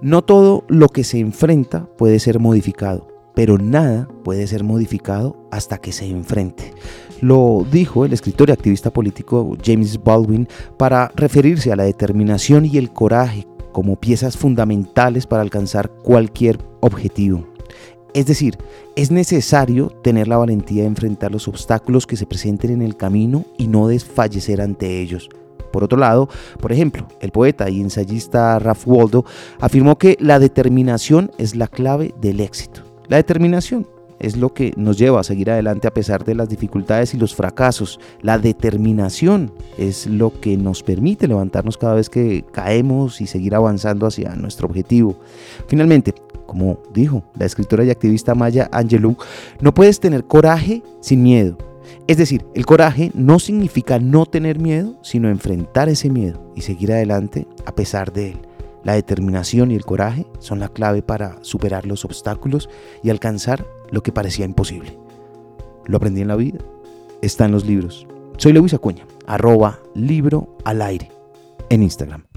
No todo lo que se enfrenta puede ser modificado, pero nada puede ser modificado hasta que se enfrente. Lo dijo el escritor y activista político James Baldwin para referirse a la determinación y el coraje como piezas fundamentales para alcanzar cualquier objetivo. Es decir, es necesario tener la valentía de enfrentar los obstáculos que se presenten en el camino y no desfallecer ante ellos. Por otro lado, por ejemplo, el poeta y ensayista Ralph Waldo afirmó que la determinación es la clave del éxito. La determinación es lo que nos lleva a seguir adelante a pesar de las dificultades y los fracasos. La determinación es lo que nos permite levantarnos cada vez que caemos y seguir avanzando hacia nuestro objetivo. Finalmente, como dijo la escritora y activista Maya Angelou, no puedes tener coraje sin miedo. Es decir, el coraje no significa no tener miedo, sino enfrentar ese miedo y seguir adelante a pesar de él. La determinación y el coraje son la clave para superar los obstáculos y alcanzar lo que parecía imposible. Lo aprendí en la vida. Está en los libros. Soy Lewis Acuña, arroba libro al aire en Instagram.